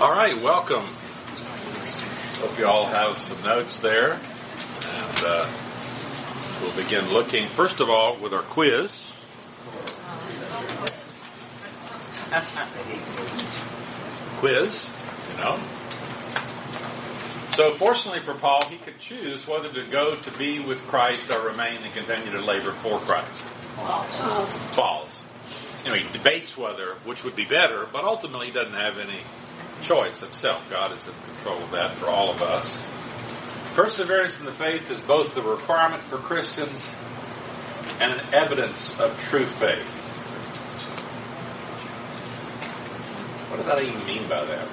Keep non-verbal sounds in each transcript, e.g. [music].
All right, welcome. Hope you all have some notes there. And uh, we'll begin looking, first of all, with our quiz. quiz, you know. So, fortunately for Paul, he could choose whether to go to be with Christ or remain and continue to labor for Christ. False. You know, he debates whether which would be better, but ultimately he doesn't have any choice himself. God is in control of that for all of us. Perseverance in the faith is both the requirement for Christians and an evidence of true faith. What does that even mean by that?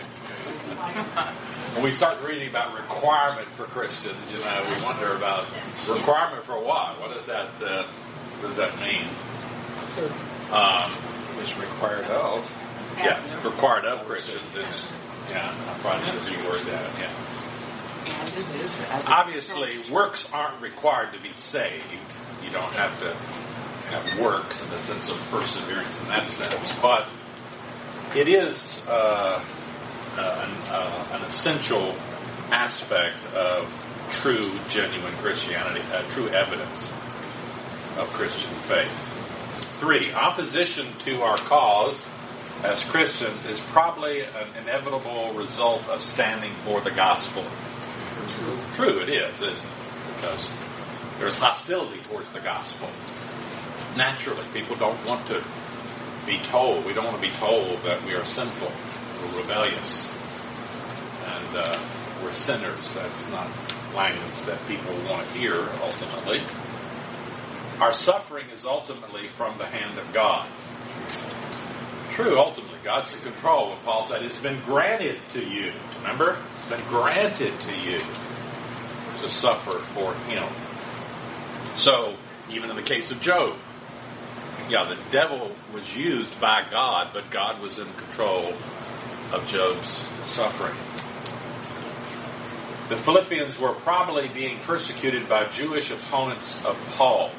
[laughs] when we start reading about requirement for Christians, you know, we wonder about requirement for what? What does that uh, what does that mean? Um, is required of. Yeah, required of Christians yeah. I probably should reword that. Yeah. Obviously, works aren't required to be saved. You don't have to have works in the sense of perseverance in that sense, but it is uh, uh, an, uh, an essential aspect of true, genuine Christianity, uh, true evidence of Christian faith. Three, opposition to our cause as Christians is probably an inevitable result of standing for the gospel. True, it is, isn't it? Because there's hostility towards the gospel. Naturally, people don't want to be told, we don't want to be told that we are sinful, we're rebellious, and uh, we're sinners. That's not language that people want to hear ultimately. Our suffering is ultimately from the hand of God. True, ultimately, God's in control. What Paul said, it's been granted to you. Remember? It's been granted to you to suffer for Him. So, even in the case of Job, yeah, the devil was used by God, but God was in control of Job's suffering. The Philippians were probably being persecuted by Jewish opponents of Paul.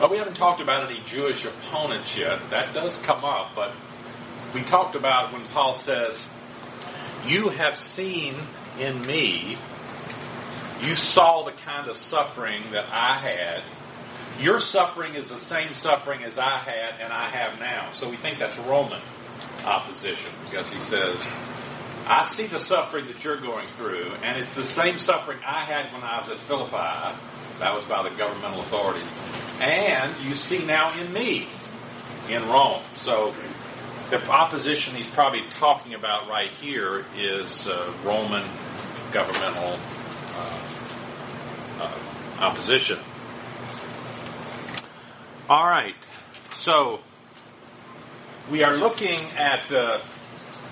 Well, we haven't talked about any Jewish opponents yet. That does come up, but we talked about when Paul says, You have seen in me, you saw the kind of suffering that I had. Your suffering is the same suffering as I had and I have now. So we think that's Roman opposition because he says, I see the suffering that you're going through, and it's the same suffering I had when I was at Philippi. That was by the governmental authorities. And you see now in me in Rome. So the opposition he's probably talking about right here is uh, Roman governmental uh, uh, opposition. All right. So we are looking at uh,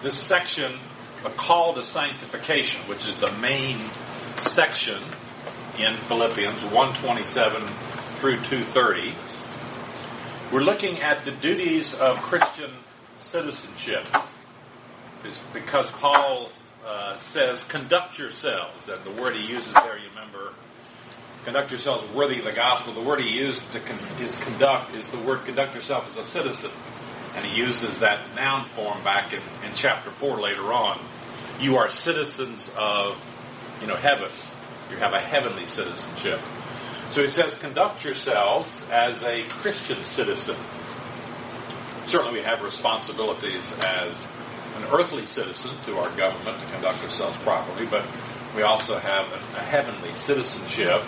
this section, a call to sanctification, which is the main section in Philippians 127 through 230. We're looking at the duties of Christian citizenship. Because Paul uh, says, conduct yourselves, and the word he uses there, you remember, conduct yourselves worthy of the gospel. The word he used to con- is conduct, is the word conduct yourself as a citizen. And he uses that noun form back in, in chapter 4 later on. You are citizens of, you know, heaven. You have a heavenly citizenship. So he says, conduct yourselves as a Christian citizen. Certainly we have responsibilities as an earthly citizen to our government to conduct ourselves properly, but we also have a, a heavenly citizenship.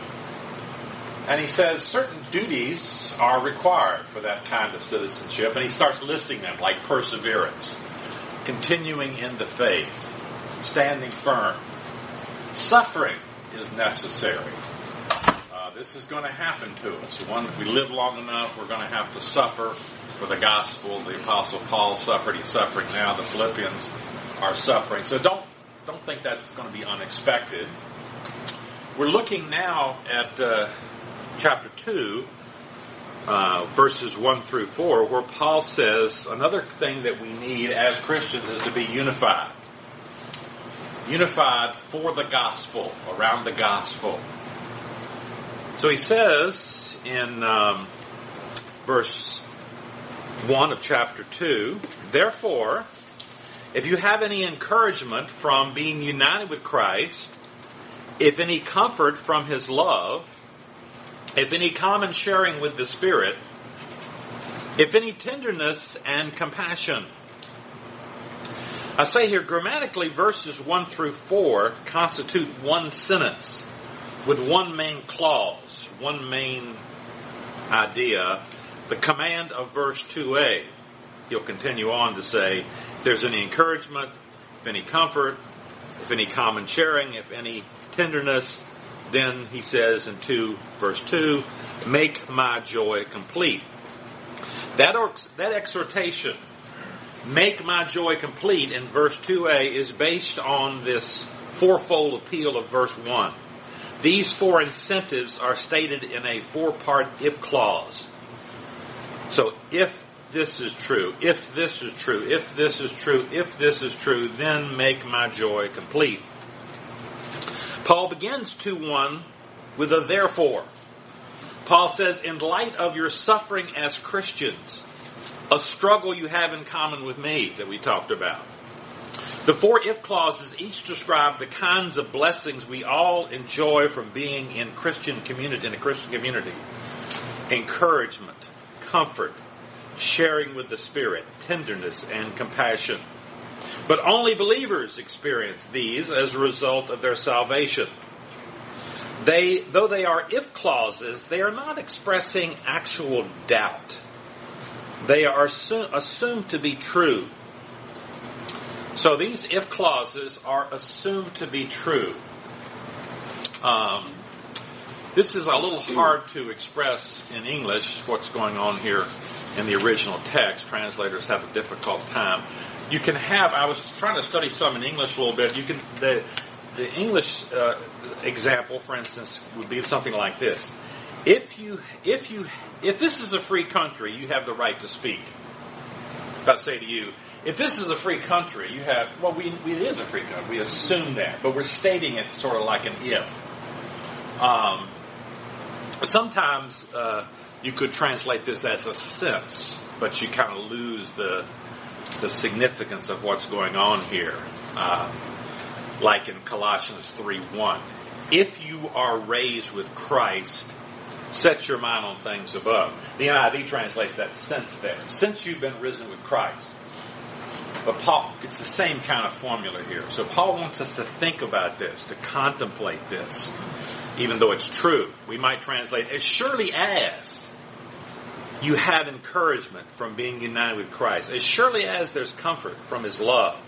And he says certain duties are required for that kind of citizenship, and he starts listing them like perseverance, continuing in the faith, standing firm, suffering is necessary. Uh, this is going to happen to us. One, if we live long enough, we're going to have to suffer for the gospel. The apostle Paul suffered; he's suffering now. The Philippians are suffering. So don't don't think that's going to be unexpected. We're looking now at uh, chapter two, uh, verses one through four, where Paul says another thing that we need as Christians is to be unified unified for the gospel, around the gospel. So he says in um, verse 1 of chapter 2. Therefore, if you have any encouragement from being united with Christ, if any comfort from his love, if any common sharing with the Spirit, if any tenderness and compassion. I say here, grammatically, verses 1 through 4 constitute one sentence with one main clause, one main idea, the command of verse 2a. He'll continue on to say, if there's any encouragement, if any comfort, if any common sharing, if any tenderness, then he says in 2 verse 2, make my joy complete. That, that exhortation, make my joy complete in verse 2a is based on this fourfold appeal of verse 1. These four incentives are stated in a four part if clause. So if this is true, if this is true, if this is true, if this is true, then make my joy complete. Paul begins 2 1 with a therefore. Paul says, in light of your suffering as Christians, a struggle you have in common with me that we talked about. The four if clauses each describe the kinds of blessings we all enjoy from being in Christian community, in a Christian community. Encouragement, comfort, sharing with the Spirit, tenderness, and compassion. But only believers experience these as a result of their salvation. They, though they are if clauses, they are not expressing actual doubt. They are assumed to be true. So these if clauses are assumed to be true. Um, this is a little hard to express in English what's going on here in the original text. Translators have a difficult time. You can have. I was trying to study some in English a little bit. You can the the English uh, example, for instance, would be something like this: If you if you if this is a free country, you have the right to speak. If I say to you, if this is a free country, you have well, we, we it is a free country. We assume that, but we're stating it sort of like an if. Um, sometimes uh, you could translate this as a sense, but you kind of lose the the significance of what's going on here. Uh, like in Colossians 3 1. If you are raised with Christ, set your mind on things above. The NIV translates that since there. Since you've been risen with Christ. But Paul, it's the same kind of formula here. So Paul wants us to think about this, to contemplate this, even though it's true. We might translate as surely as you have encouragement from being united with Christ, as surely as there's comfort from his love,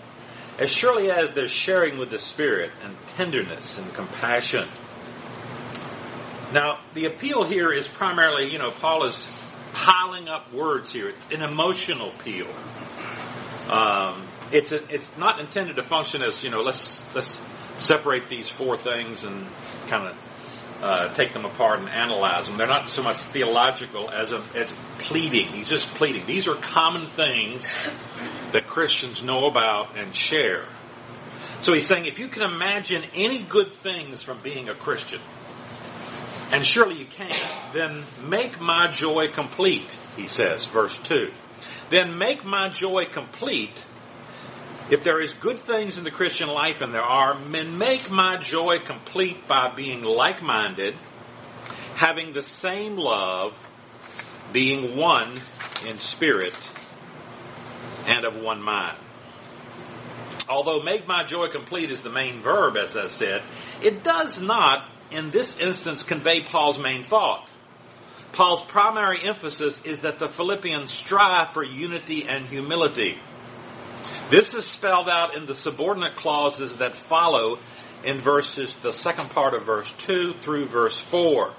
as surely as there's sharing with the Spirit and tenderness and compassion. Now, the appeal here is primarily, you know, Paul is piling up words here. It's an emotional appeal. Um, it's a, it's not intended to function as you know. Let's let's separate these four things and kind of uh, take them apart and analyze them. They're not so much theological as a, as pleading. He's just pleading. These are common things that Christians know about and share. So he's saying, if you can imagine any good things from being a Christian, and surely you can, then make my joy complete, he says, verse 2. Then make my joy complete. If there is good things in the Christian life, and there are, then make my joy complete by being like-minded, having the same love, being one in spirit, and of one mind. Although make my joy complete is the main verb, as I said, it does not, in this instance, convey Paul's main thought. Paul's primary emphasis is that the Philippians strive for unity and humility. This is spelled out in the subordinate clauses that follow in verses, the second part of verse 2 through verse 4.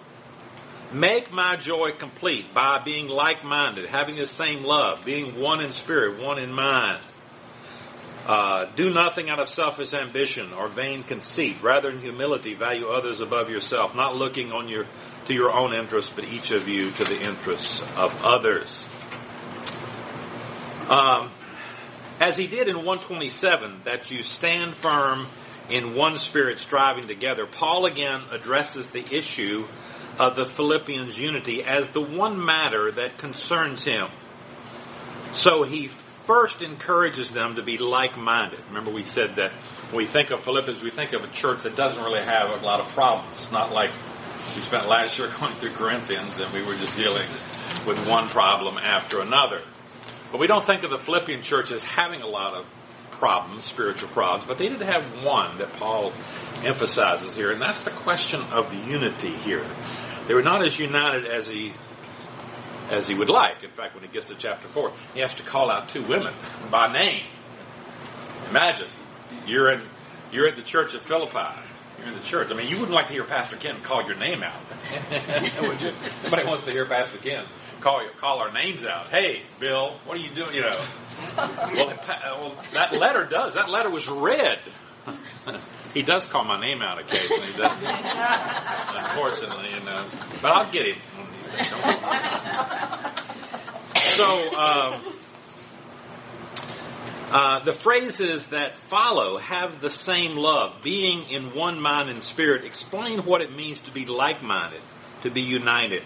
Make my joy complete by being like-minded, having the same love, being one in spirit, one in mind. Uh, do nothing out of selfish ambition or vain conceit. Rather, in humility, value others above yourself, not looking on your to your own interests, but each of you to the interests of others. Um, as he did in 127, that you stand firm in one spirit striving together, Paul again addresses the issue of the Philippians' unity as the one matter that concerns him. So he first encourages them to be like-minded. Remember we said that when we think of Philippians, we think of a church that doesn't really have a lot of problems. It's not like we spent last year [laughs] going through Corinthians and we were just dealing with one problem after another. But we don't think of the Philippian church as having a lot of problems, spiritual problems, but they did have one that Paul emphasizes here, and that's the question of the unity here. They were not as united as he as he would like. In fact, when he gets to chapter four, he has to call out two women by name. Imagine you're in you're at the church of Philippi. You're in the church. I mean, you wouldn't like to hear Pastor Ken call your name out, [laughs] would you? Nobody wants to hear Pastor Ken call call our names out. Hey, Bill, what are you doing? You know. Well, well that letter does. That letter was read. he does call my name out occasionally? Unfortunately, you know. But I'll get him. So, um, uh, the phrases that follow have the same love, being in one mind and spirit, explain what it means to be like-minded, to be united.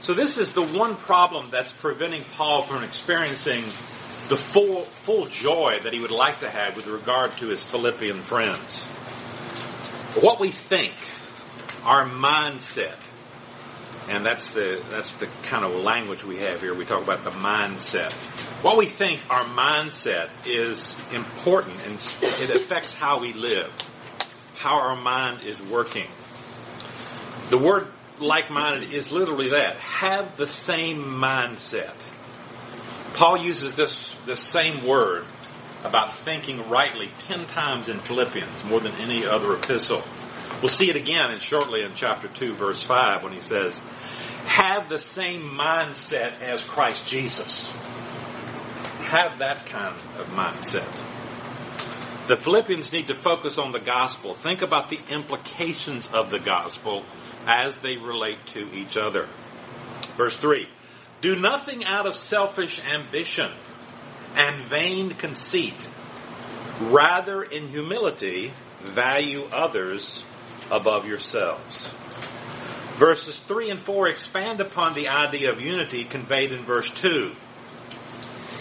So this is the one problem that's preventing Paul from experiencing the full, full joy that he would like to have with regard to his Philippian friends. What we think, our mindset, and that's the, that's the kind of language we have here. We talk about the mindset. What we think, our mindset is important and it affects how we live, how our mind is working. The word like-minded is literally that. Have the same mindset. Paul uses this, this same word about thinking rightly ten times in Philippians, more than any other epistle. We'll see it again and shortly in chapter 2 verse 5 when he says, have the same mindset as Christ Jesus. Have that kind of mindset. The Philippians need to focus on the gospel. Think about the implications of the gospel as they relate to each other. Verse 3 Do nothing out of selfish ambition and vain conceit. Rather, in humility, value others above yourselves. Verses 3 and 4 expand upon the idea of unity conveyed in verse 2.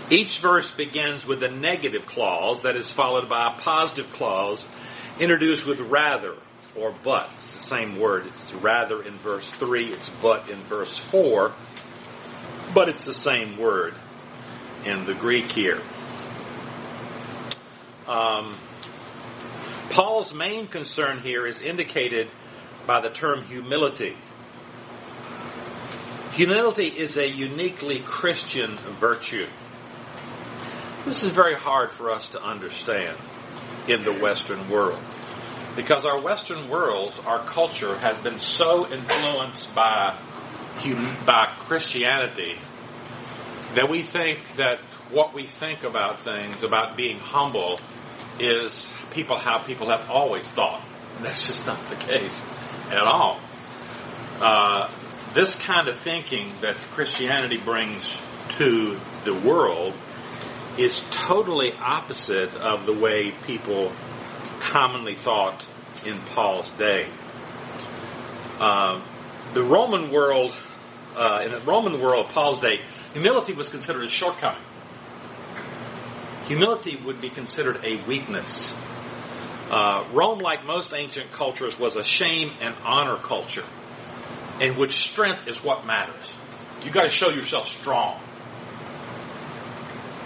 Each verse begins with a negative clause that is followed by a positive clause introduced with rather or but. It's the same word. It's rather in verse 3, it's but in verse 4, but it's the same word in the Greek here. Um, Paul's main concern here is indicated by the term humility. Humility is a uniquely Christian virtue. This is very hard for us to understand in the Western world because our Western world, our culture, has been so influenced by by Christianity that we think that what we think about things, about being humble, is people how people have always thought. And that's just not the case at all. Uh, this kind of thinking that Christianity brings to the world is totally opposite of the way people commonly thought in Paul's day. Uh, the Roman world, uh, in the Roman world, Paul's day, humility was considered a shortcoming. Humility would be considered a weakness. Uh, Rome, like most ancient cultures, was a shame and honor culture, in which strength is what matters. You got to show yourself strong.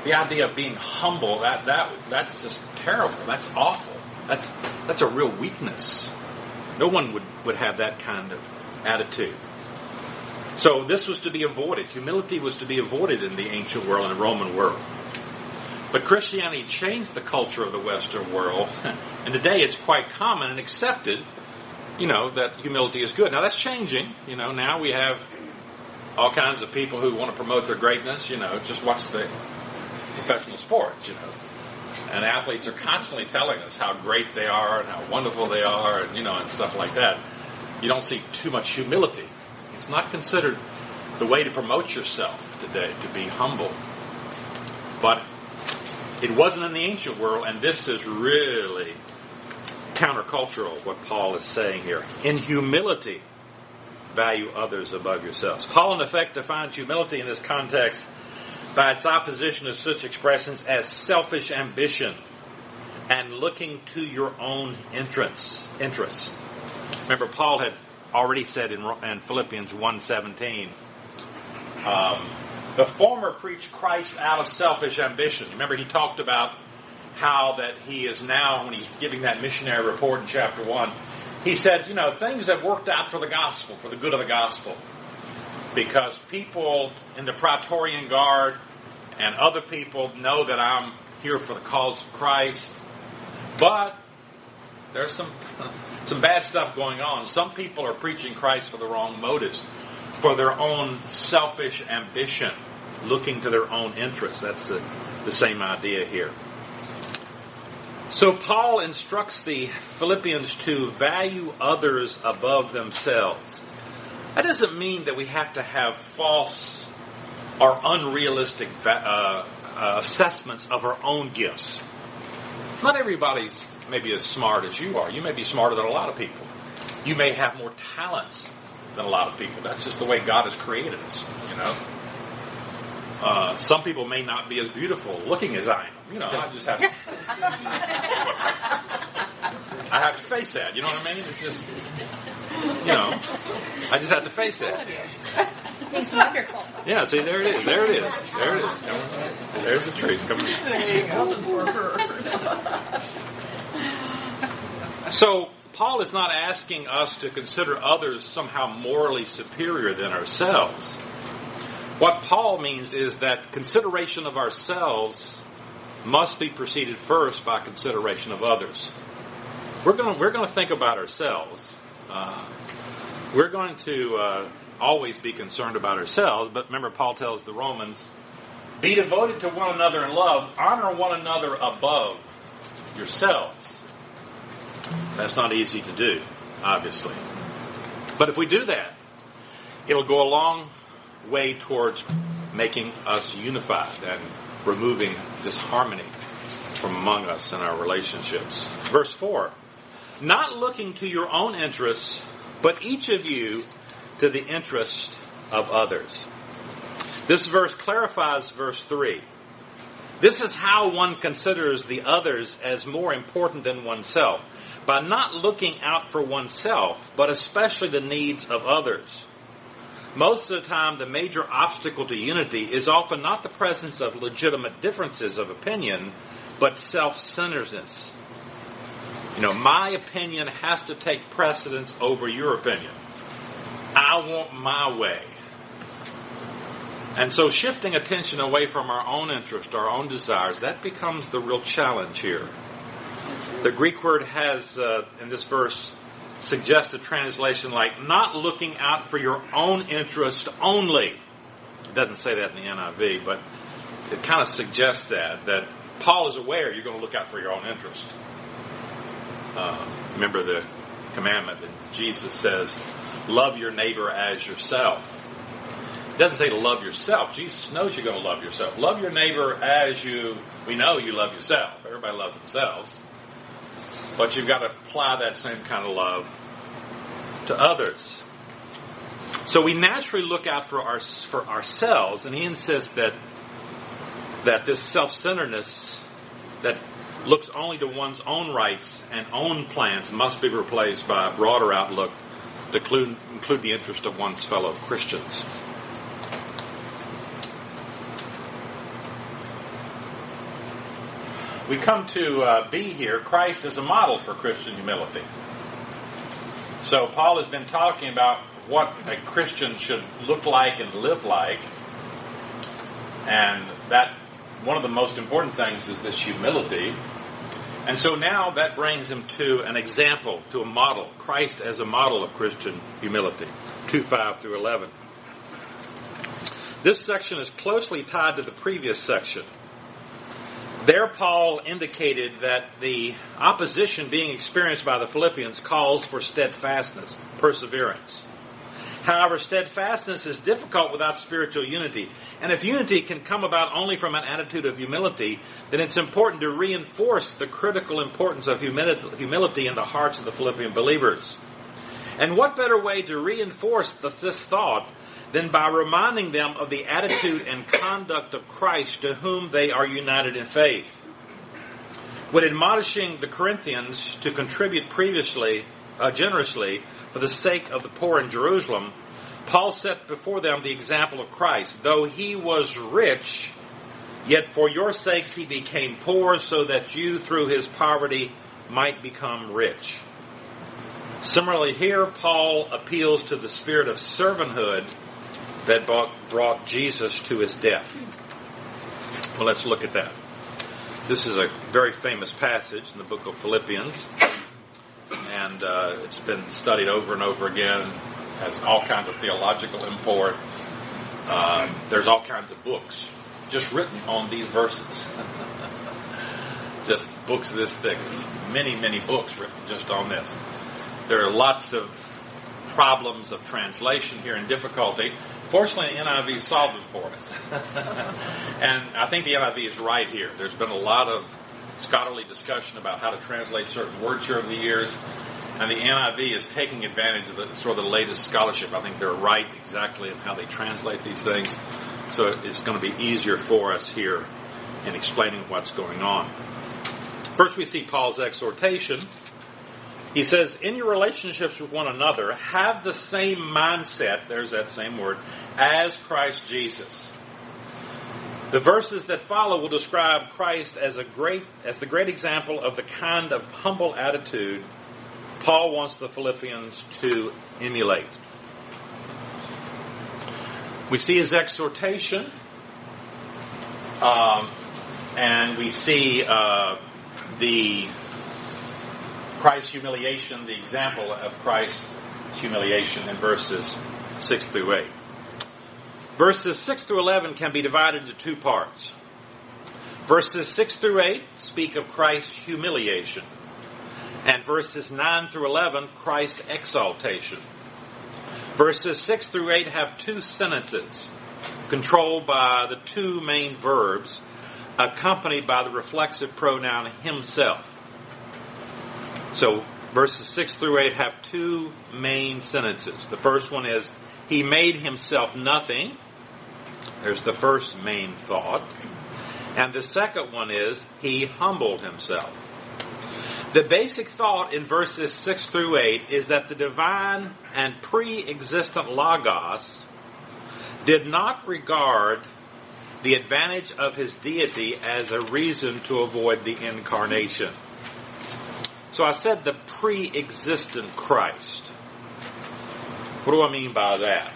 The idea of being humble, that, that, that's just terrible. That's awful. That's, that's a real weakness. No one would, would have that kind of attitude. So this was to be avoided. Humility was to be avoided in the ancient world and the Roman world. But Christianity changed the culture of the Western world, [laughs] and today it's quite common and accepted, you know, that humility is good. Now that's changing. You know, now we have all kinds of people who want to promote their greatness. You know, just watch the professional sports. You know, and athletes are constantly telling us how great they are and how wonderful they are and you know and stuff like that you don't see too much humility it's not considered the way to promote yourself today to be humble but it wasn't in the ancient world and this is really countercultural, what Paul is saying here. In humility, value others above yourselves. Paul, in effect, defines humility in this context by its opposition to such expressions as selfish ambition and looking to your own interests. interests. Remember, Paul had already said in, in Philippians 1.17, um, the former preached Christ out of selfish ambition. Remember, he talked about how that he is now, when he's giving that missionary report in chapter 1, he said, you know, things have worked out for the gospel, for the good of the gospel. Because people in the Praetorian Guard and other people know that I'm here for the cause of Christ. But there's some [laughs] some bad stuff going on. Some people are preaching Christ for the wrong motives, for their own selfish ambition, looking to their own interests. That's the, the same idea here. So Paul instructs the Philippians to value others above themselves. That doesn't mean that we have to have false or unrealistic uh, uh, assessments of our own gifts. Not everybody's maybe as smart as you are. You may be smarter than a lot of people. You may have more talents than a lot of people. That's just the way God has created us, you know. Uh, some people may not be as beautiful looking as I am. You know, I just have to. [laughs] I have to face that. You know what I mean? It's just, [laughs] you know, I just had to face it. He's wonderful. Yeah, see, there it is. There it is. There it is. There's the truth coming. There you go. So, Paul is not asking us to consider others somehow morally superior than ourselves. What Paul means is that consideration of ourselves must be preceded first by consideration of others. We're going we're going to think about ourselves. Uh, we're going to uh, always be concerned about ourselves, but remember, Paul tells the Romans be devoted to one another in love, honor one another above yourselves. That's not easy to do, obviously. But if we do that, it'll go a long way towards making us unified and removing disharmony from among us in our relationships. Verse 4 Not looking to your own interests, but each of you to the interest of others. This verse clarifies verse 3. This is how one considers the others as more important than oneself, by not looking out for oneself, but especially the needs of others. Most of the time, the major obstacle to unity is often not the presence of legitimate differences of opinion, but self-centeredness. You know, my opinion has to take precedence over your opinion. I want my way. And so shifting attention away from our own interest, our own desires, that becomes the real challenge here. The Greek word has, uh, in this verse, suggest a translation like not looking out for your own interest only. It doesn't say that in the NIV, but it kind of suggests that, that Paul is aware you're going to look out for your own interest. Uh, remember the commandment that Jesus says, love your neighbor as yourself. It doesn't say to love yourself. Jesus knows you're going to love yourself. Love your neighbor as you, we know you love yourself. Everybody loves themselves. But you've got to apply that same kind of love to others. So we naturally look out for our for ourselves, and he insists that that this self-centeredness that looks only to one's own rights and own plans must be replaced by a broader outlook to include, the interest of one's fellow Christians. we come to uh, B here, Christ is a model for Christian humility. So Paul has been talking about what a Christian should look like and live like, and that one of the most important things is this humility. And so now that brings him to an example, to a model, Christ as a model of Christian humility, 2 5 through 11. This section is closely tied to the previous section there, Paul indicated that the opposition being experienced by the Philippians calls for steadfastness, perseverance. However, steadfastness is difficult without spiritual unity. And if unity can come about only from an attitude of humility, then it's important to reinforce the critical importance of humility in the hearts of the Philippian believers. And what better way to reinforce this thought than by reminding them of the attitude and conduct of Christ to whom they are united in faith? When admonishing the Corinthians to contribute previously uh, generously for the sake of the poor in Jerusalem, Paul set before them the example of Christ. Though he was rich, yet for your sakes he became poor, so that you through his poverty might become rich. Similarly, here Paul appeals to the spirit of servanthood that brought Jesus to his death. Well, let's look at that. This is a very famous passage in the book of Philippians and uh, it's been studied over and over again. Has all kinds of theological import. Um, there's all kinds of books just written on these verses. [laughs] just books this thick. Many, many books written just on this. There are lots of problems of translation here and difficulty. Fortunately, the NIV solved them for us. [laughs] and I think the NIV is right here. There's been a lot of scholarly discussion about how to translate certain words here over the years. And the NIV is taking advantage of the sort of the latest scholarship. I think they're right exactly in how they translate these things. So it's going to be easier for us here in explaining what's going on. First, we see Paul's exhortation. He says, In your relationships with one another, have the same mindset, there's that same word, as Christ Jesus the verses that follow will describe Christ as a great, as the great example of the kind of humble attitude Paul wants the Philippians to emulate. We see his exhortation, um, and we see uh, the Christ's humiliation, the example of Christ's humiliation in verses six through eight. Verses 6 through 11 can be divided into two parts. Verses 6 through 8 speak of Christ's humiliation, and verses 9 through 11, Christ's exaltation. Verses 6 through 8 have two sentences controlled by the two main verbs, accompanied by the reflexive pronoun himself. So verses 6 through 8 have two main sentences. The first one is, He made himself nothing there's the first main thought. And the second one is, he humbled himself. The basic thought in verses 6 through 8 is that the divine and pre-existent Logos did not regard the advantage of his deity as a reason to avoid the incarnation. So I said the pre-existent Christ. What do I mean by that?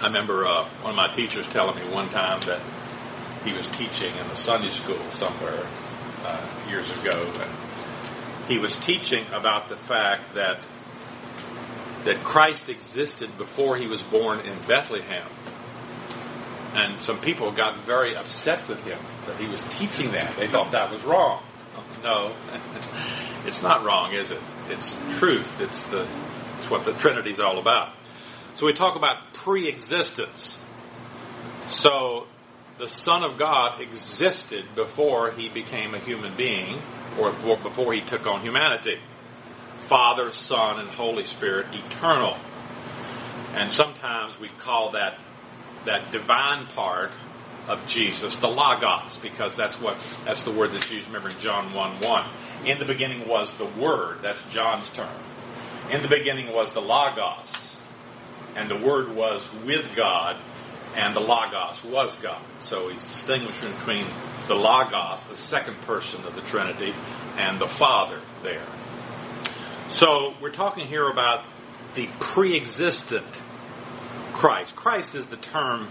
I remember uh, one of my teachers telling me one time that he was teaching in a Sunday school somewhere uh, years ago, and he was teaching about the fact that that Christ existed before he was born in Bethlehem. And some people got very upset with him that he was teaching that. They thought that was wrong. No, [laughs] it's not wrong, is it? It's truth. It's the it's what the Trinity's all about. So we talk about pre-existence. So the Son of God existed before he became a human being or before he took on humanity. Father, Son, and Holy Spirit eternal. And sometimes we call that that divine part of Jesus the Logos, because that's what that's the word that's used, remember in John 1 1. In the beginning was the Word, that's John's term. In the beginning was the Logos and the Word was with God, and the Logos was God. So he's distinguishing between the Logos, the second person of the Trinity, and the Father there. So we're talking here about the pre-existent Christ. Christ is the term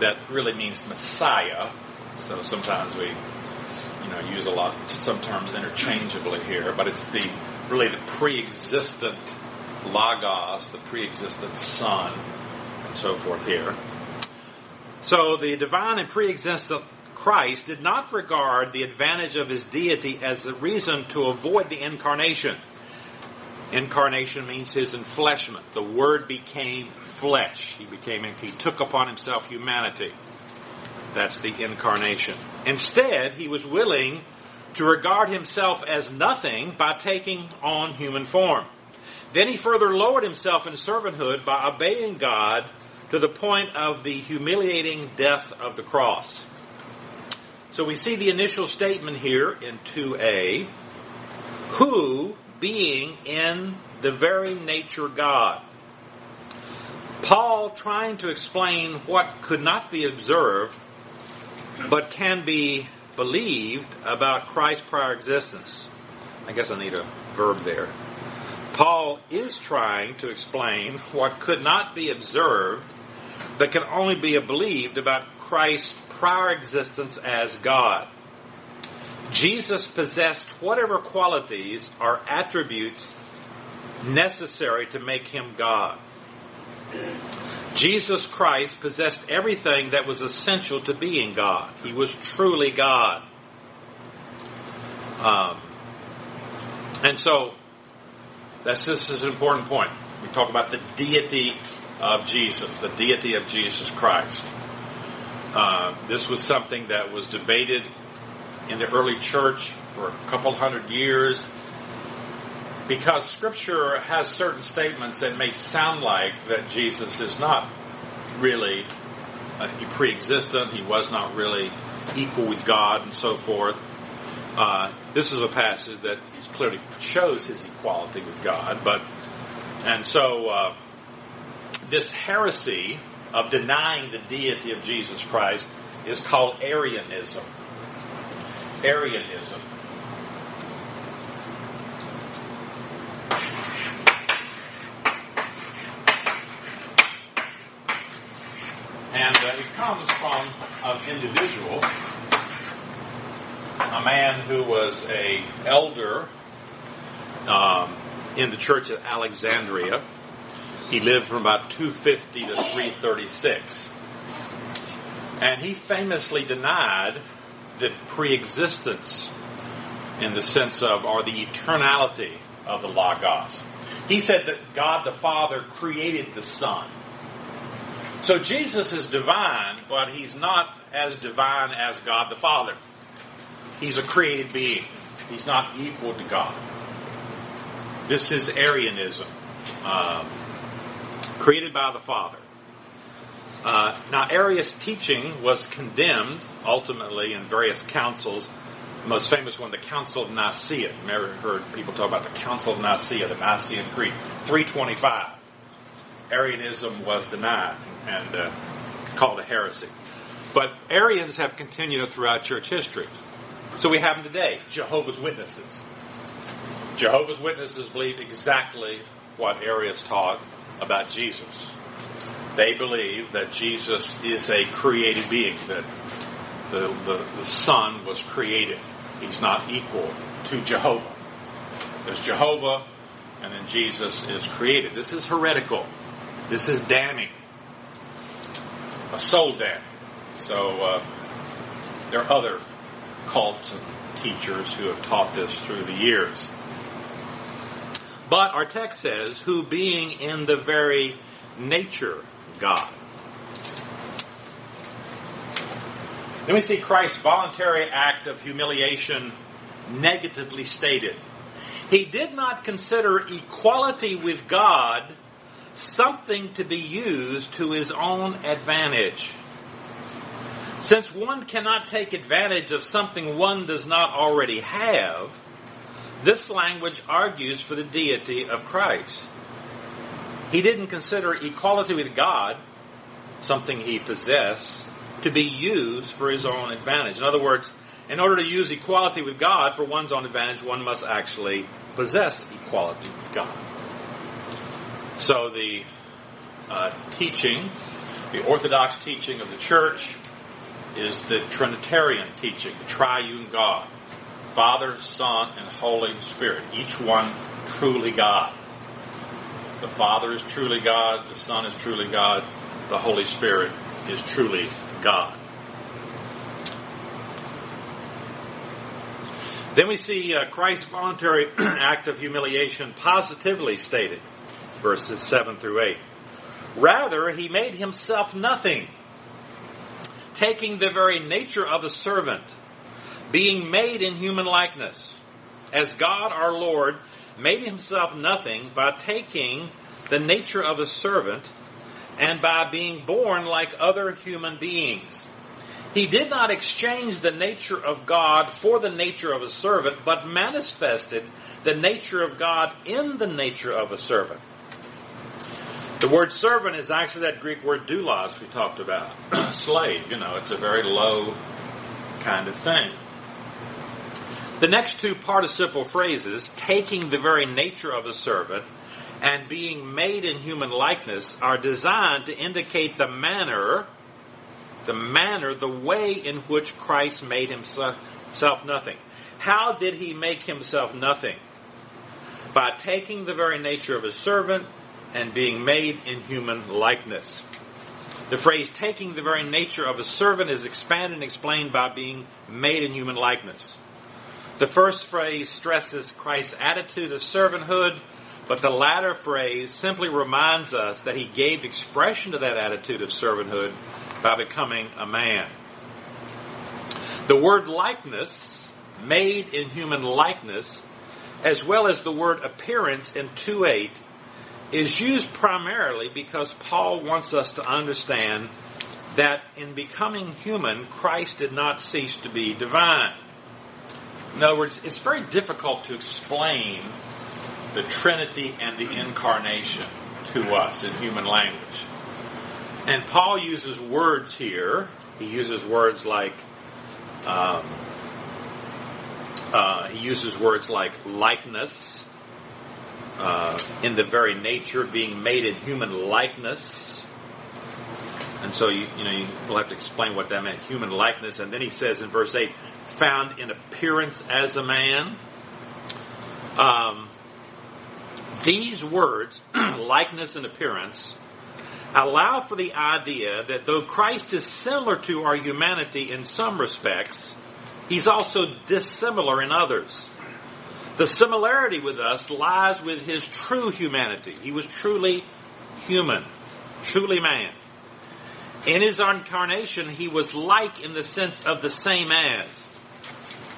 that really means Messiah. So sometimes we, you know, use a lot some terms interchangeably here, but it's the really the pre-existent Logos, the pre-existent Son, and so forth here. So the divine and pre-existent Christ did not regard the advantage of his deity as the reason to avoid the incarnation. Incarnation means his enfleshment. The Word became flesh. He became, he took upon himself humanity. That's the incarnation. Instead, he was willing to regard himself as nothing by taking on human form. Then he further lowered himself in servanthood by obeying God to the point of the humiliating death of the cross. So we see the initial statement here in 2a, who being in the very nature God. Paul trying to explain what could not be observed but can be believed about Christ's prior existence. I guess I need a verb there. Paul is trying to explain what could not be observed but can only be believed about Christ's prior existence as God. Jesus possessed whatever qualities or attributes necessary to make him God. Jesus Christ possessed everything that was essential to being God. He was truly God. Um, and so, that's, this is an important point. We talk about the deity of Jesus, the deity of Jesus Christ. Uh, this was something that was debated in the early church for a couple hundred years because scripture has certain statements that may sound like that Jesus is not really uh, pre-existent, he was not really equal with God and so forth. Uh, this is a passage that clearly shows his equality with God, but and so uh, this heresy of denying the deity of Jesus Christ is called Arianism. Arianism. And uh, it comes from an individual, a man who was a elder um, in the church at Alexandria. He lived from about 250 to 336. And he famously denied the preexistence in the sense of, or the eternality of the Logos. He said that God the Father created the Son. So Jesus is divine, but he's not as divine as God the Father. He's a created being. He's not equal to God. This is Arianism, um, created by the Father. Uh, now, Arius' teaching was condemned ultimately in various councils. The most famous one, the Council of Nicaea. You ever heard people talk about the Council of Nicaea, the Nicene Creed, 325. Arianism was denied and uh, called a heresy. But Arians have continued throughout church history. So we have them today, Jehovah's Witnesses. Jehovah's Witnesses believe exactly what Arius taught about Jesus. They believe that Jesus is a created being, that the, the, the Son was created. He's not equal to Jehovah. There's Jehovah, and then Jesus is created. This is heretical. This is damning. A soul damning. So, uh, there are other cults and teachers who have taught this through the years. But our text says, who being in the very nature God. Then we see Christ's voluntary act of humiliation negatively stated. He did not consider equality with God something to be used to his own advantage. Since one cannot take advantage of something one does not already have, this language argues for the deity of Christ. He didn't consider equality with God something he possessed to be used for his own advantage. In other words, in order to use equality with God for one's own advantage, one must actually possess equality with God. So the uh, teaching, the orthodox teaching of the church, is the Trinitarian teaching, the triune God. Father, Son, and Holy Spirit, each one truly God. The Father is truly God, the Son is truly God, the Holy Spirit is truly God. Then we see uh, Christ's voluntary [clears throat] act of humiliation positively stated, verses 7 through 8. Rather, he made himself nothing, taking the very nature of a servant, being made in human likeness, as God our Lord made himself nothing by taking the nature of a servant and by being born like other human beings. He did not exchange the nature of God for the nature of a servant, but manifested the nature of God in the nature of a servant. The word servant is actually that Greek word doulos we talked about. [clears throat] Slave, you know, it's a very low kind of thing. The next two participle phrases, taking the very nature of a servant and being made in human likeness, are designed to indicate the manner the manner, the way in which Christ made himself nothing. How did he make himself nothing? By taking the very nature of a servant and being made in human likeness. The phrase taking the very nature of a servant is expanded and explained by being made in human likeness. The first phrase stresses Christ's attitude of servanthood, but the latter phrase simply reminds us that he gave expression to that attitude of servanthood by becoming a man. The word likeness, made in human likeness, as well as the word appearance in 2.8, is used primarily because Paul wants us to understand that in becoming human, Christ did not cease to be divine. In other words, it's very difficult to explain the Trinity and the Incarnation to us in human language. And Paul uses words here. He uses words like, um, uh, he uses words like likeness, uh, in the very nature of being made in human likeness. And so you, you know, you will have to explain what that meant, human likeness. And then he says in verse 8, found in appearance as a man. Um, these words, [clears throat] likeness and appearance, allow for the idea that though Christ is similar to our humanity in some respects, he's also dissimilar in others. The similarity with us lies with his true humanity. He was truly human, truly man. In his incarnation, he was like in the sense of the same as.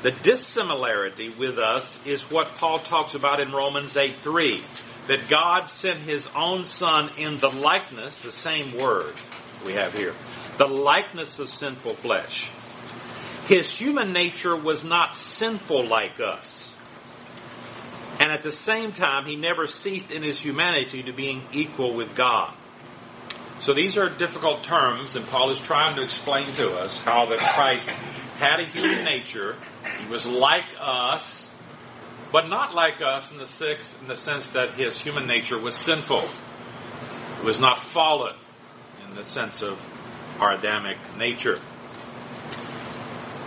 The dissimilarity with us is what Paul talks about in Romans 8 3 that God sent his own son in the likeness, the same word we have here, the likeness of sinful flesh. His human nature was not sinful like us. And at the same time, he never ceased in his humanity to being equal with God. So these are difficult terms, and Paul is trying to explain to us how that Christ had a human nature. He was like us, but not like us in the, six, in the sense that his human nature was sinful. It was not fallen in the sense of our Adamic nature.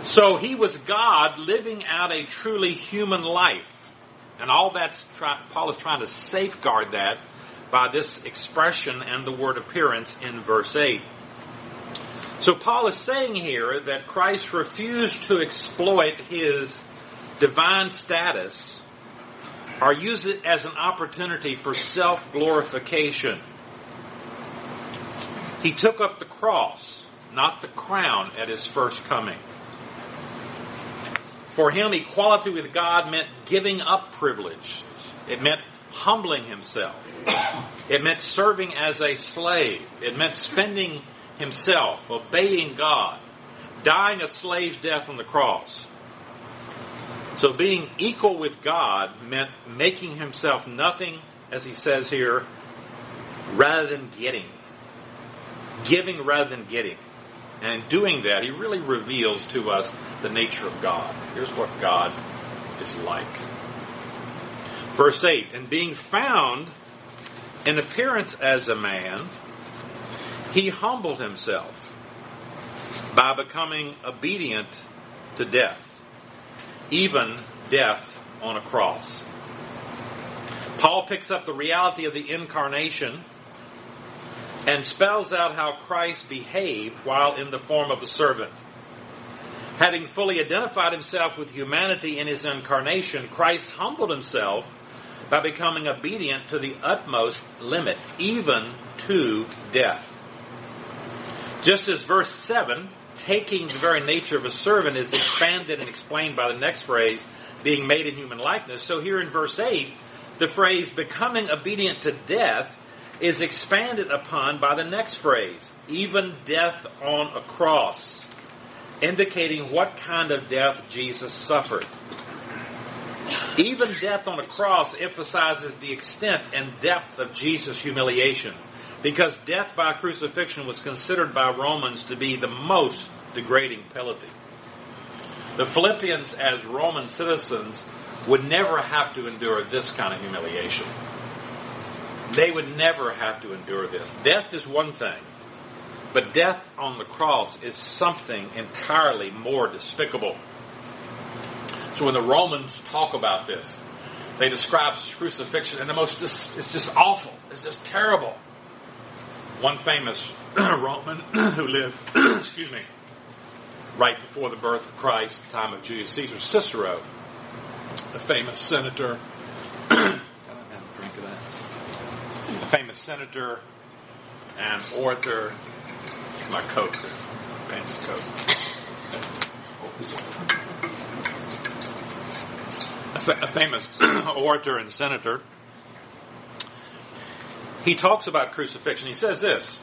So he was God living out a truly human life. And all that's, try, Paul is trying to safeguard that by this expression and the word appearance in verse 8. So Paul is saying here that Christ refused to exploit his divine status or use it as an opportunity for self glorification. He took up the cross, not the crown, at his first coming. For him, equality with God meant giving up privilege. It meant humbling himself. It meant serving as a slave. It meant spending himself, obeying God, dying a slave's death on the cross. So being equal with God meant making himself nothing, as he says here, rather than getting. Giving rather than getting. And in doing that, he really reveals to us the nature of God. Here's what God is like. Verse 8, and being found in appearance as a man, he humbled himself by becoming obedient to death even death on a cross. Paul picks up the reality of the incarnation and spells out how Christ behaved while in the form of a servant. Having fully identified himself with humanity in his incarnation, Christ humbled himself by becoming obedient to the utmost limit, even to death. Just as verse 7, taking the very nature of a servant, is expanded and explained by the next phrase, being made in human likeness, so here in verse 8, the phrase becoming obedient to death is expanded upon by the next phrase, even death on a cross, indicating what kind of death Jesus suffered. Even death on a cross emphasizes the extent and depth of Jesus' humiliation, because death by crucifixion was considered by Romans to be the most degrading penalty. The Philippians, as Roman citizens, would never have to endure this kind of humiliation. They would never have to endure this. Death is one thing, but death on the cross is something entirely more despicable. So when the Romans talk about this, they describe crucifixion in the most, it's just awful. It's just terrible. One famous [clears throat] Roman [clears throat] who lived, [clears throat] excuse me, right before the birth of Christ, time of Julius Caesar, Cicero, the famous senator. The famous senator and orator, my coat, fancy coat. a famous [clears throat] orator and senator, he talks about crucifixion. He says this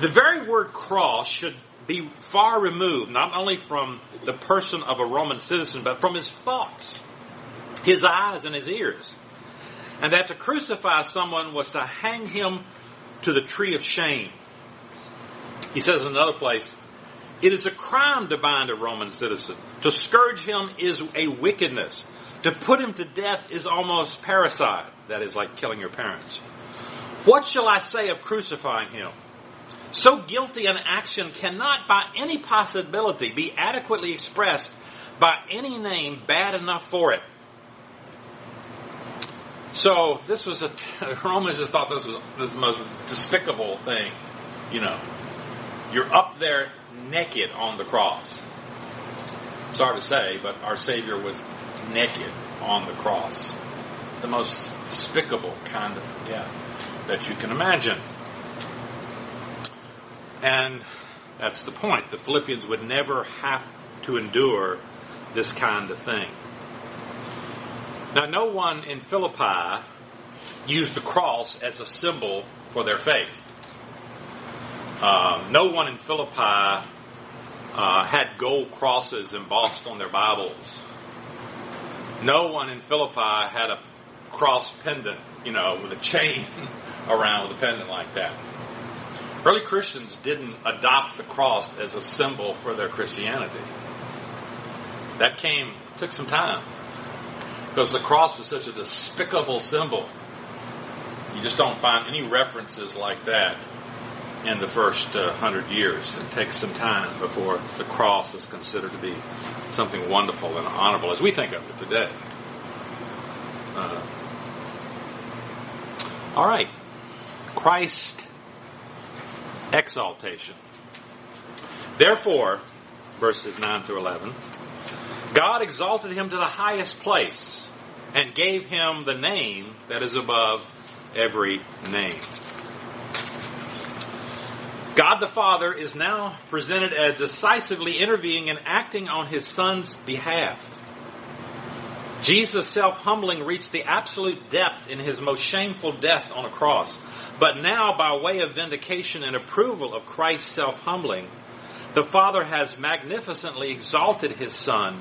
The very word cross should be far removed, not only from the person of a Roman citizen, but from his thoughts, his eyes, and his ears. And that to crucify someone was to hang him to the tree of shame. He says in another place, it is a crime to bind a Roman citizen. To scourge him is a wickedness. To put him to death is almost parricide. That is like killing your parents. What shall I say of crucifying him? So guilty an action cannot by any possibility be adequately expressed by any name bad enough for it. So this was a Romans [laughs] just thought this was this the most despicable thing, you know. You're up there naked on the cross. Sorry to say, but our Savior was naked on the cross. The most despicable kind of death that you can imagine. And that's the point. The Philippians would never have to endure this kind of thing. Now, no one in Philippi used the cross as a symbol for their faith. Uh, no one in Philippi uh, had gold crosses embossed on their Bibles. No one in Philippi had a cross pendant, you know, with a chain [laughs] around with a pendant like that. Early Christians didn't adopt the cross as a symbol for their Christianity. That came, took some time. Because the cross was such a despicable symbol. You just don't find any references like that in the first uh, hundred years. It takes some time before the cross is considered to be something wonderful and honorable as we think of it today. Uh, all right. Christ exaltation. Therefore, verses 9 through 11, God exalted him to the highest place and gave him the name that is above every name. God the Father is now presented as decisively intervening and acting on his Son's behalf. Jesus' self humbling reached the absolute depth in his most shameful death on a cross. But now, by way of vindication and approval of Christ's self humbling, the Father has magnificently exalted his Son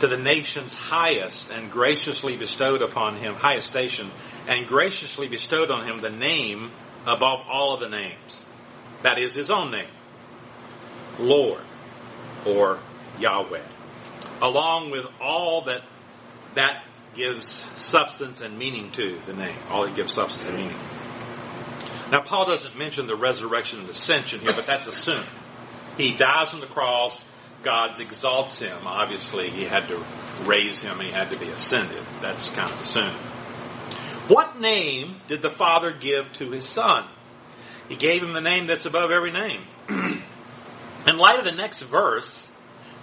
to the nation's highest and graciously bestowed upon him, highest station, and graciously bestowed on him the name above all of the names that is his own name. Lord or Yahweh. Along with all that that gives substance and meaning to the name. All that gives substance and meaning. Now Paul doesn't mention the resurrection and ascension here, but that's assumed. He dies on the cross, God exalts him. Obviously he had to raise him, he had to be ascended. That's kind of assumed. What name did the Father give to his Son? He gave him the name that's above every name. [clears throat] In light of the next verse,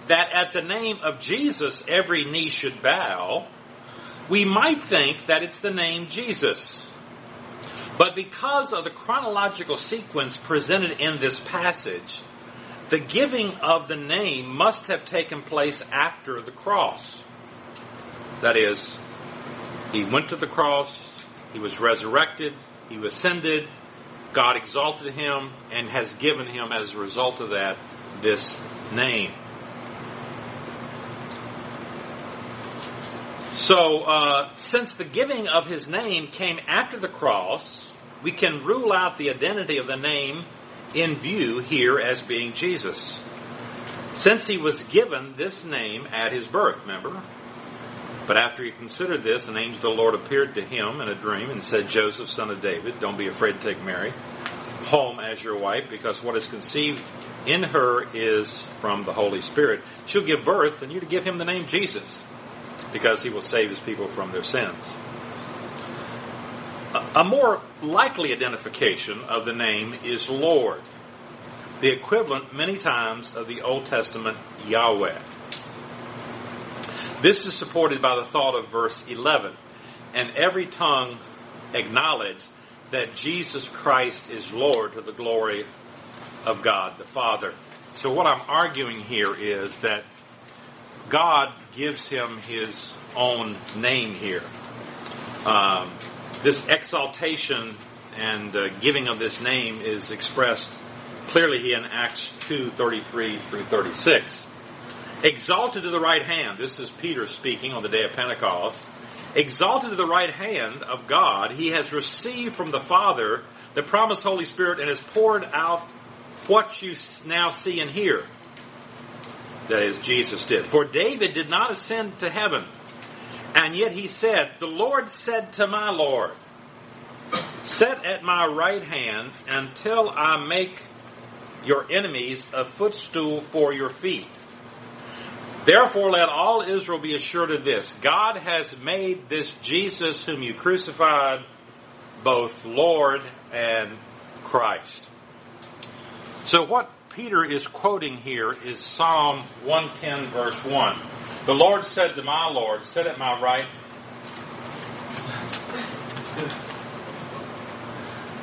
that at the name of Jesus every knee should bow, we might think that it's the name Jesus. But because of the chronological sequence presented in this passage, the giving of the name must have taken place after the cross. That is, he went to the cross, he was resurrected, he ascended, God exalted him, and has given him, as a result of that, this name. So, uh, since the giving of his name came after the cross, we can rule out the identity of the name in view here as being Jesus. Since he was given this name at his birth, remember? But after he considered this, an angel of the Lord appeared to him in a dream and said, Joseph, son of David, don't be afraid to take Mary home as your wife, because what is conceived in her is from the Holy Spirit. She'll give birth, and you're to give him the name Jesus, because he will save his people from their sins. A more likely identification of the name is Lord, the equivalent many times of the Old Testament Yahweh. This is supported by the thought of verse 11. And every tongue acknowledge that Jesus Christ is Lord to the glory of God the Father. So what I'm arguing here is that God gives him his own name here. Um, this exaltation and uh, giving of this name is expressed clearly here in Acts 2 33 through 36. Exalted to the right hand, this is Peter speaking on the day of Pentecost. Exalted to the right hand of God, he has received from the Father the promised Holy Spirit and has poured out what you now see and hear. That is, Jesus did. For David did not ascend to heaven, and yet he said, The Lord said to my Lord, Set at my right hand until I make your enemies a footstool for your feet. Therefore, let all Israel be assured of this God has made this Jesus, whom you crucified, both Lord and Christ. So, what Peter is quoting here is Psalm 110, verse 1. The Lord said to my Lord, Sit at my right.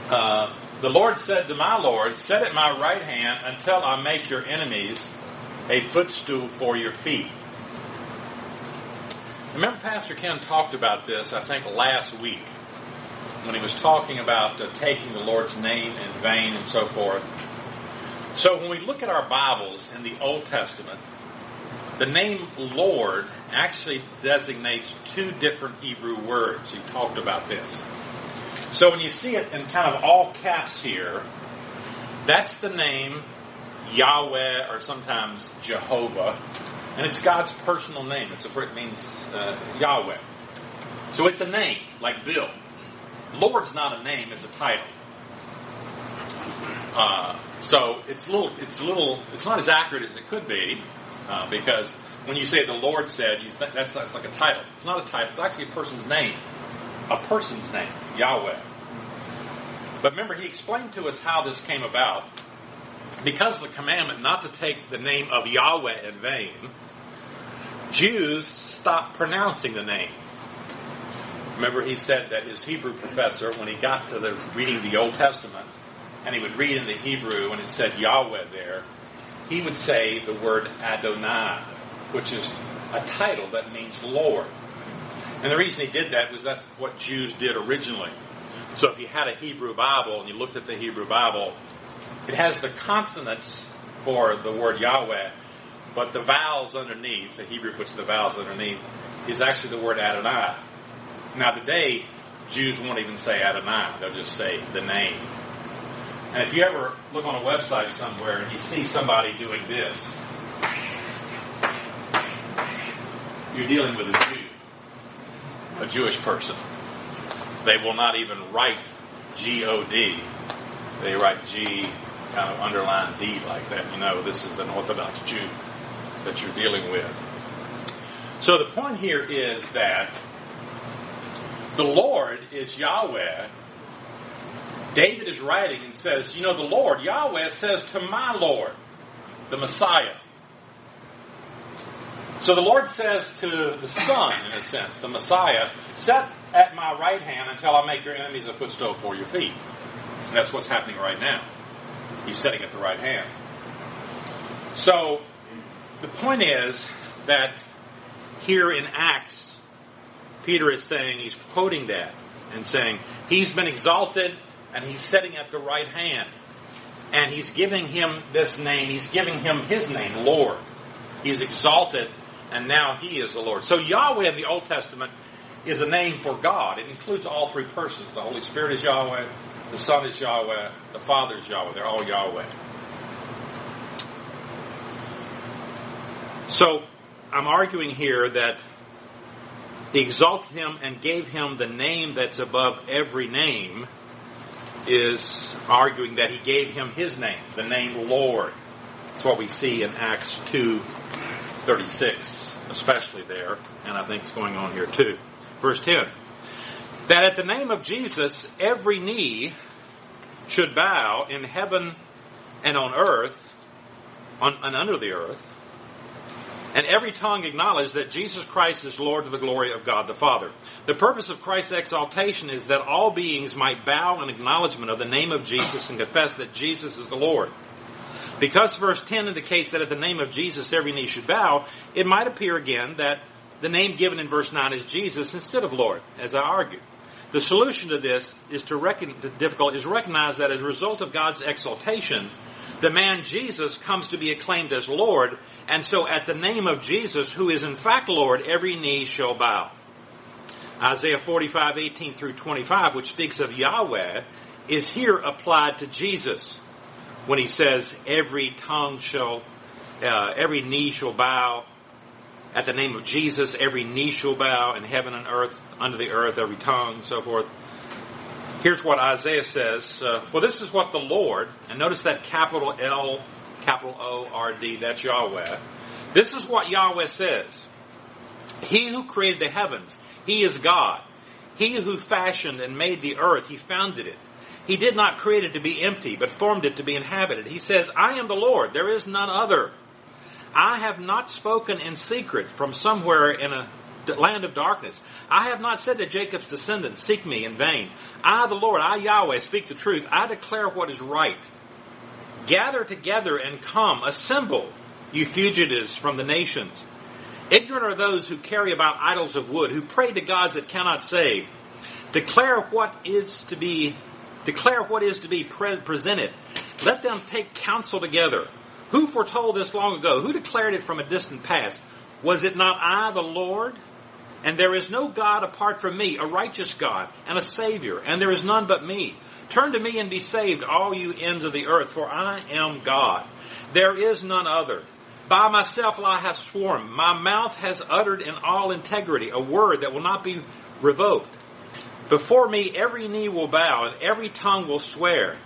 Uh, the Lord said to my Lord, Sit at my right hand until I make your enemies a footstool for your feet. Remember, Pastor Ken talked about this, I think, last week when he was talking about uh, taking the Lord's name in vain and so forth. So, when we look at our Bibles in the Old Testament, the name Lord actually designates two different Hebrew words. He talked about this. So, when you see it in kind of all caps here, that's the name Yahweh or sometimes Jehovah, and it's God's personal name. It's a, it means uh, Yahweh. So it's a name, like Bill. Lord's not a name; it's a title. Uh, so it's little, it's little, it's not as accurate as it could be, uh, because when you say the Lord said, th- that's, that's like a title. It's not a title; it's actually a person's name, a person's name, Yahweh. But remember, he explained to us how this came about because of the commandment not to take the name of Yahweh in vain, Jews stopped pronouncing the name. Remember, he said that his Hebrew professor, when he got to the reading the Old Testament, and he would read in the Hebrew and it said Yahweh there, he would say the word Adonai, which is a title that means Lord. And the reason he did that was that's what Jews did originally. So if you had a Hebrew Bible and you looked at the Hebrew Bible, it has the consonants for the word Yahweh, but the vowels underneath, the Hebrew puts the vowels underneath, is actually the word Adonai. Now today, Jews won't even say Adonai, they'll just say the name. And if you ever look on a website somewhere and you see somebody doing this, you're dealing with a Jew, a Jewish person. They will not even write G O D. They write G kind of underline D like that. You know, this is an Orthodox Jew that you're dealing with. So the point here is that the Lord is Yahweh. David is writing and says, You know, the Lord, Yahweh, says to my Lord, the Messiah, So the Lord says to the Son, in a sense, the Messiah, set at my right hand until I make your enemies a footstool for your feet. And that's what's happening right now. He's sitting at the right hand. So the point is that here in Acts, Peter is saying, he's quoting that and saying, he's been exalted and he's sitting at the right hand. And he's giving him this name, he's giving him his name, Lord. He's exalted and now he is the Lord. So Yahweh in the Old Testament is a name for God. It includes all three persons. The Holy Spirit is Yahweh, the Son is Yahweh, the Father is Yahweh. They're all Yahweh. So I'm arguing here that he exalted him and gave him the name that's above every name is arguing that he gave him his name, the name Lord. That's what we see in Acts 2 36, especially there, and I think it's going on here too. Verse 10 that at the name of Jesus, every knee should bow in heaven and on earth on, and under the earth, and every tongue acknowledge that Jesus Christ is Lord to the glory of God the Father. The purpose of Christ's exaltation is that all beings might bow in acknowledgement of the name of Jesus and confess that Jesus is the Lord. Because verse 10 indicates that at the name of Jesus every knee should bow, it might appear again that the name given in verse 9 is Jesus instead of Lord, as I argued. The solution to this is to reckon, the difficult is recognize that as a result of God's exaltation, the man Jesus comes to be acclaimed as Lord, and so at the name of Jesus, who is in fact Lord, every knee shall bow. Isaiah 45, 18 through 25, which speaks of Yahweh, is here applied to Jesus when he says, every tongue shall, uh, every knee shall bow, at the name of Jesus, every knee shall bow in heaven and earth, under the earth, every tongue, so forth. Here's what Isaiah says. Uh, For this is what the Lord, and notice that capital L, capital O, R, D, that's Yahweh. This is what Yahweh says. He who created the heavens, He is God. He who fashioned and made the earth, He founded it. He did not create it to be empty, but formed it to be inhabited. He says, I am the Lord, there is none other. I have not spoken in secret from somewhere in a land of darkness. I have not said to Jacob's descendants, Seek me in vain. I, the Lord, I, Yahweh, speak the truth. I declare what is right. Gather together and come. Assemble, you fugitives from the nations. Ignorant are those who carry about idols of wood, who pray to gods that cannot save. Declare what is to be, declare what is to be pre- presented. Let them take counsel together. Who foretold this long ago? Who declared it from a distant past? Was it not I, the Lord? And there is no God apart from me, a righteous God and a Savior, and there is none but me. Turn to me and be saved, all you ends of the earth, for I am God. There is none other. By myself I have sworn. My mouth has uttered in all integrity a word that will not be revoked. Before me every knee will bow and every tongue will swear.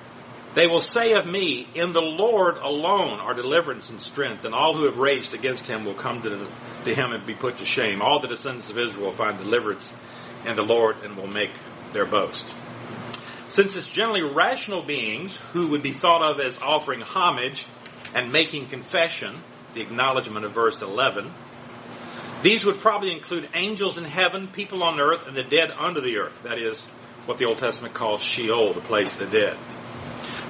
They will say of me, In the Lord alone are deliverance and strength, and all who have raged against him will come to, to him and be put to shame. All the descendants of Israel will find deliverance in the Lord and will make their boast. Since it's generally rational beings who would be thought of as offering homage and making confession, the acknowledgement of verse 11, these would probably include angels in heaven, people on earth, and the dead under the earth. That is what the Old Testament calls Sheol, the place of the dead.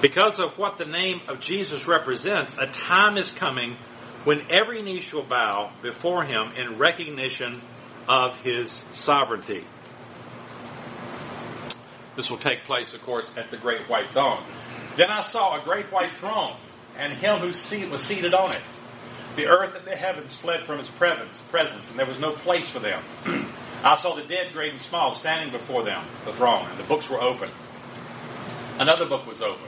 Because of what the name of Jesus represents, a time is coming when every knee shall bow before him in recognition of his sovereignty. This will take place, of course, at the great white throne. Then I saw a great white throne, and him who was seated on it. The earth and the heavens fled from his presence, and there was no place for them. [clears throat] I saw the dead, great and small, standing before them, the throne, and the books were open. Another book was open,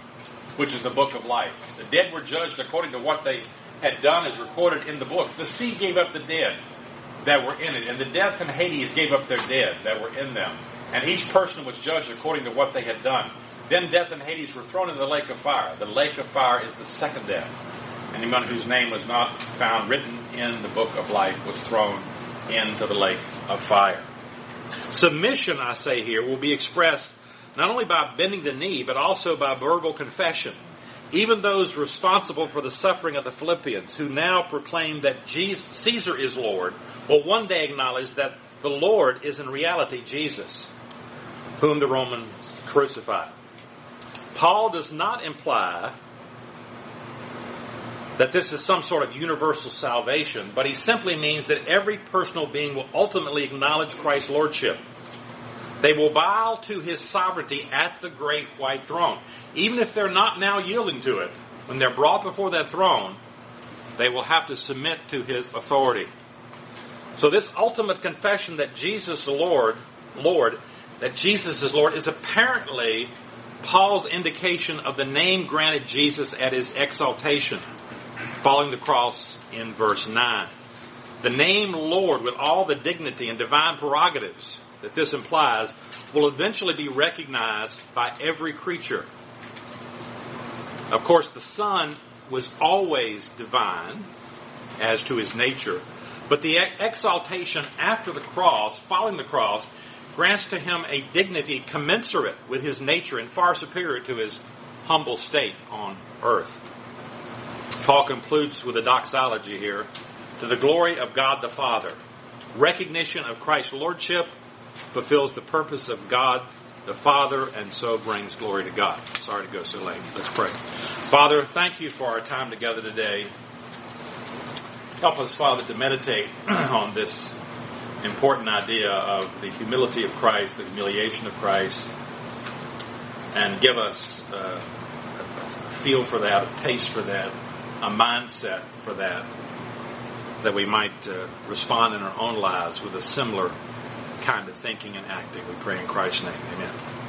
which is the book of life. The dead were judged according to what they had done as recorded in the books. The sea gave up the dead that were in it, and the death and Hades gave up their dead that were in them. And each person was judged according to what they had done. Then death and Hades were thrown into the lake of fire. The lake of fire is the second death. Anyone whose name was not found written in the book of life was thrown into the lake of fire. Submission, I say here, will be expressed not only by bending the knee, but also by verbal confession. Even those responsible for the suffering of the Philippians, who now proclaim that Jesus, Caesar is Lord, will one day acknowledge that the Lord is in reality Jesus, whom the Romans crucified. Paul does not imply that this is some sort of universal salvation, but he simply means that every personal being will ultimately acknowledge Christ's lordship. They will bow to his sovereignty at the great white throne. Even if they're not now yielding to it, when they're brought before that throne, they will have to submit to his authority. So this ultimate confession that Jesus is Lord, Lord, that Jesus is Lord is apparently Paul's indication of the name granted Jesus at his exaltation, following the cross in verse 9. The name Lord, with all the dignity and divine prerogatives that this implies, will eventually be recognized by every creature. Of course, the Son was always divine as to his nature, but the exaltation after the cross, following the cross, grants to him a dignity commensurate with his nature and far superior to his humble state on earth. Paul concludes with a doxology here to the glory of God the Father. Recognition of Christ's lordship fulfills the purpose of God the Father and so brings glory to God. Sorry to go so late. Let's pray. Father, thank you for our time together today. Help us, Father, to meditate [clears throat] on this important idea of the humility of Christ, the humiliation of Christ, and give us uh, a feel for that, a taste for that, a mindset for that, that we might uh, respond in our own lives with a similar kind of thinking and acting. We pray in Christ's name. Amen.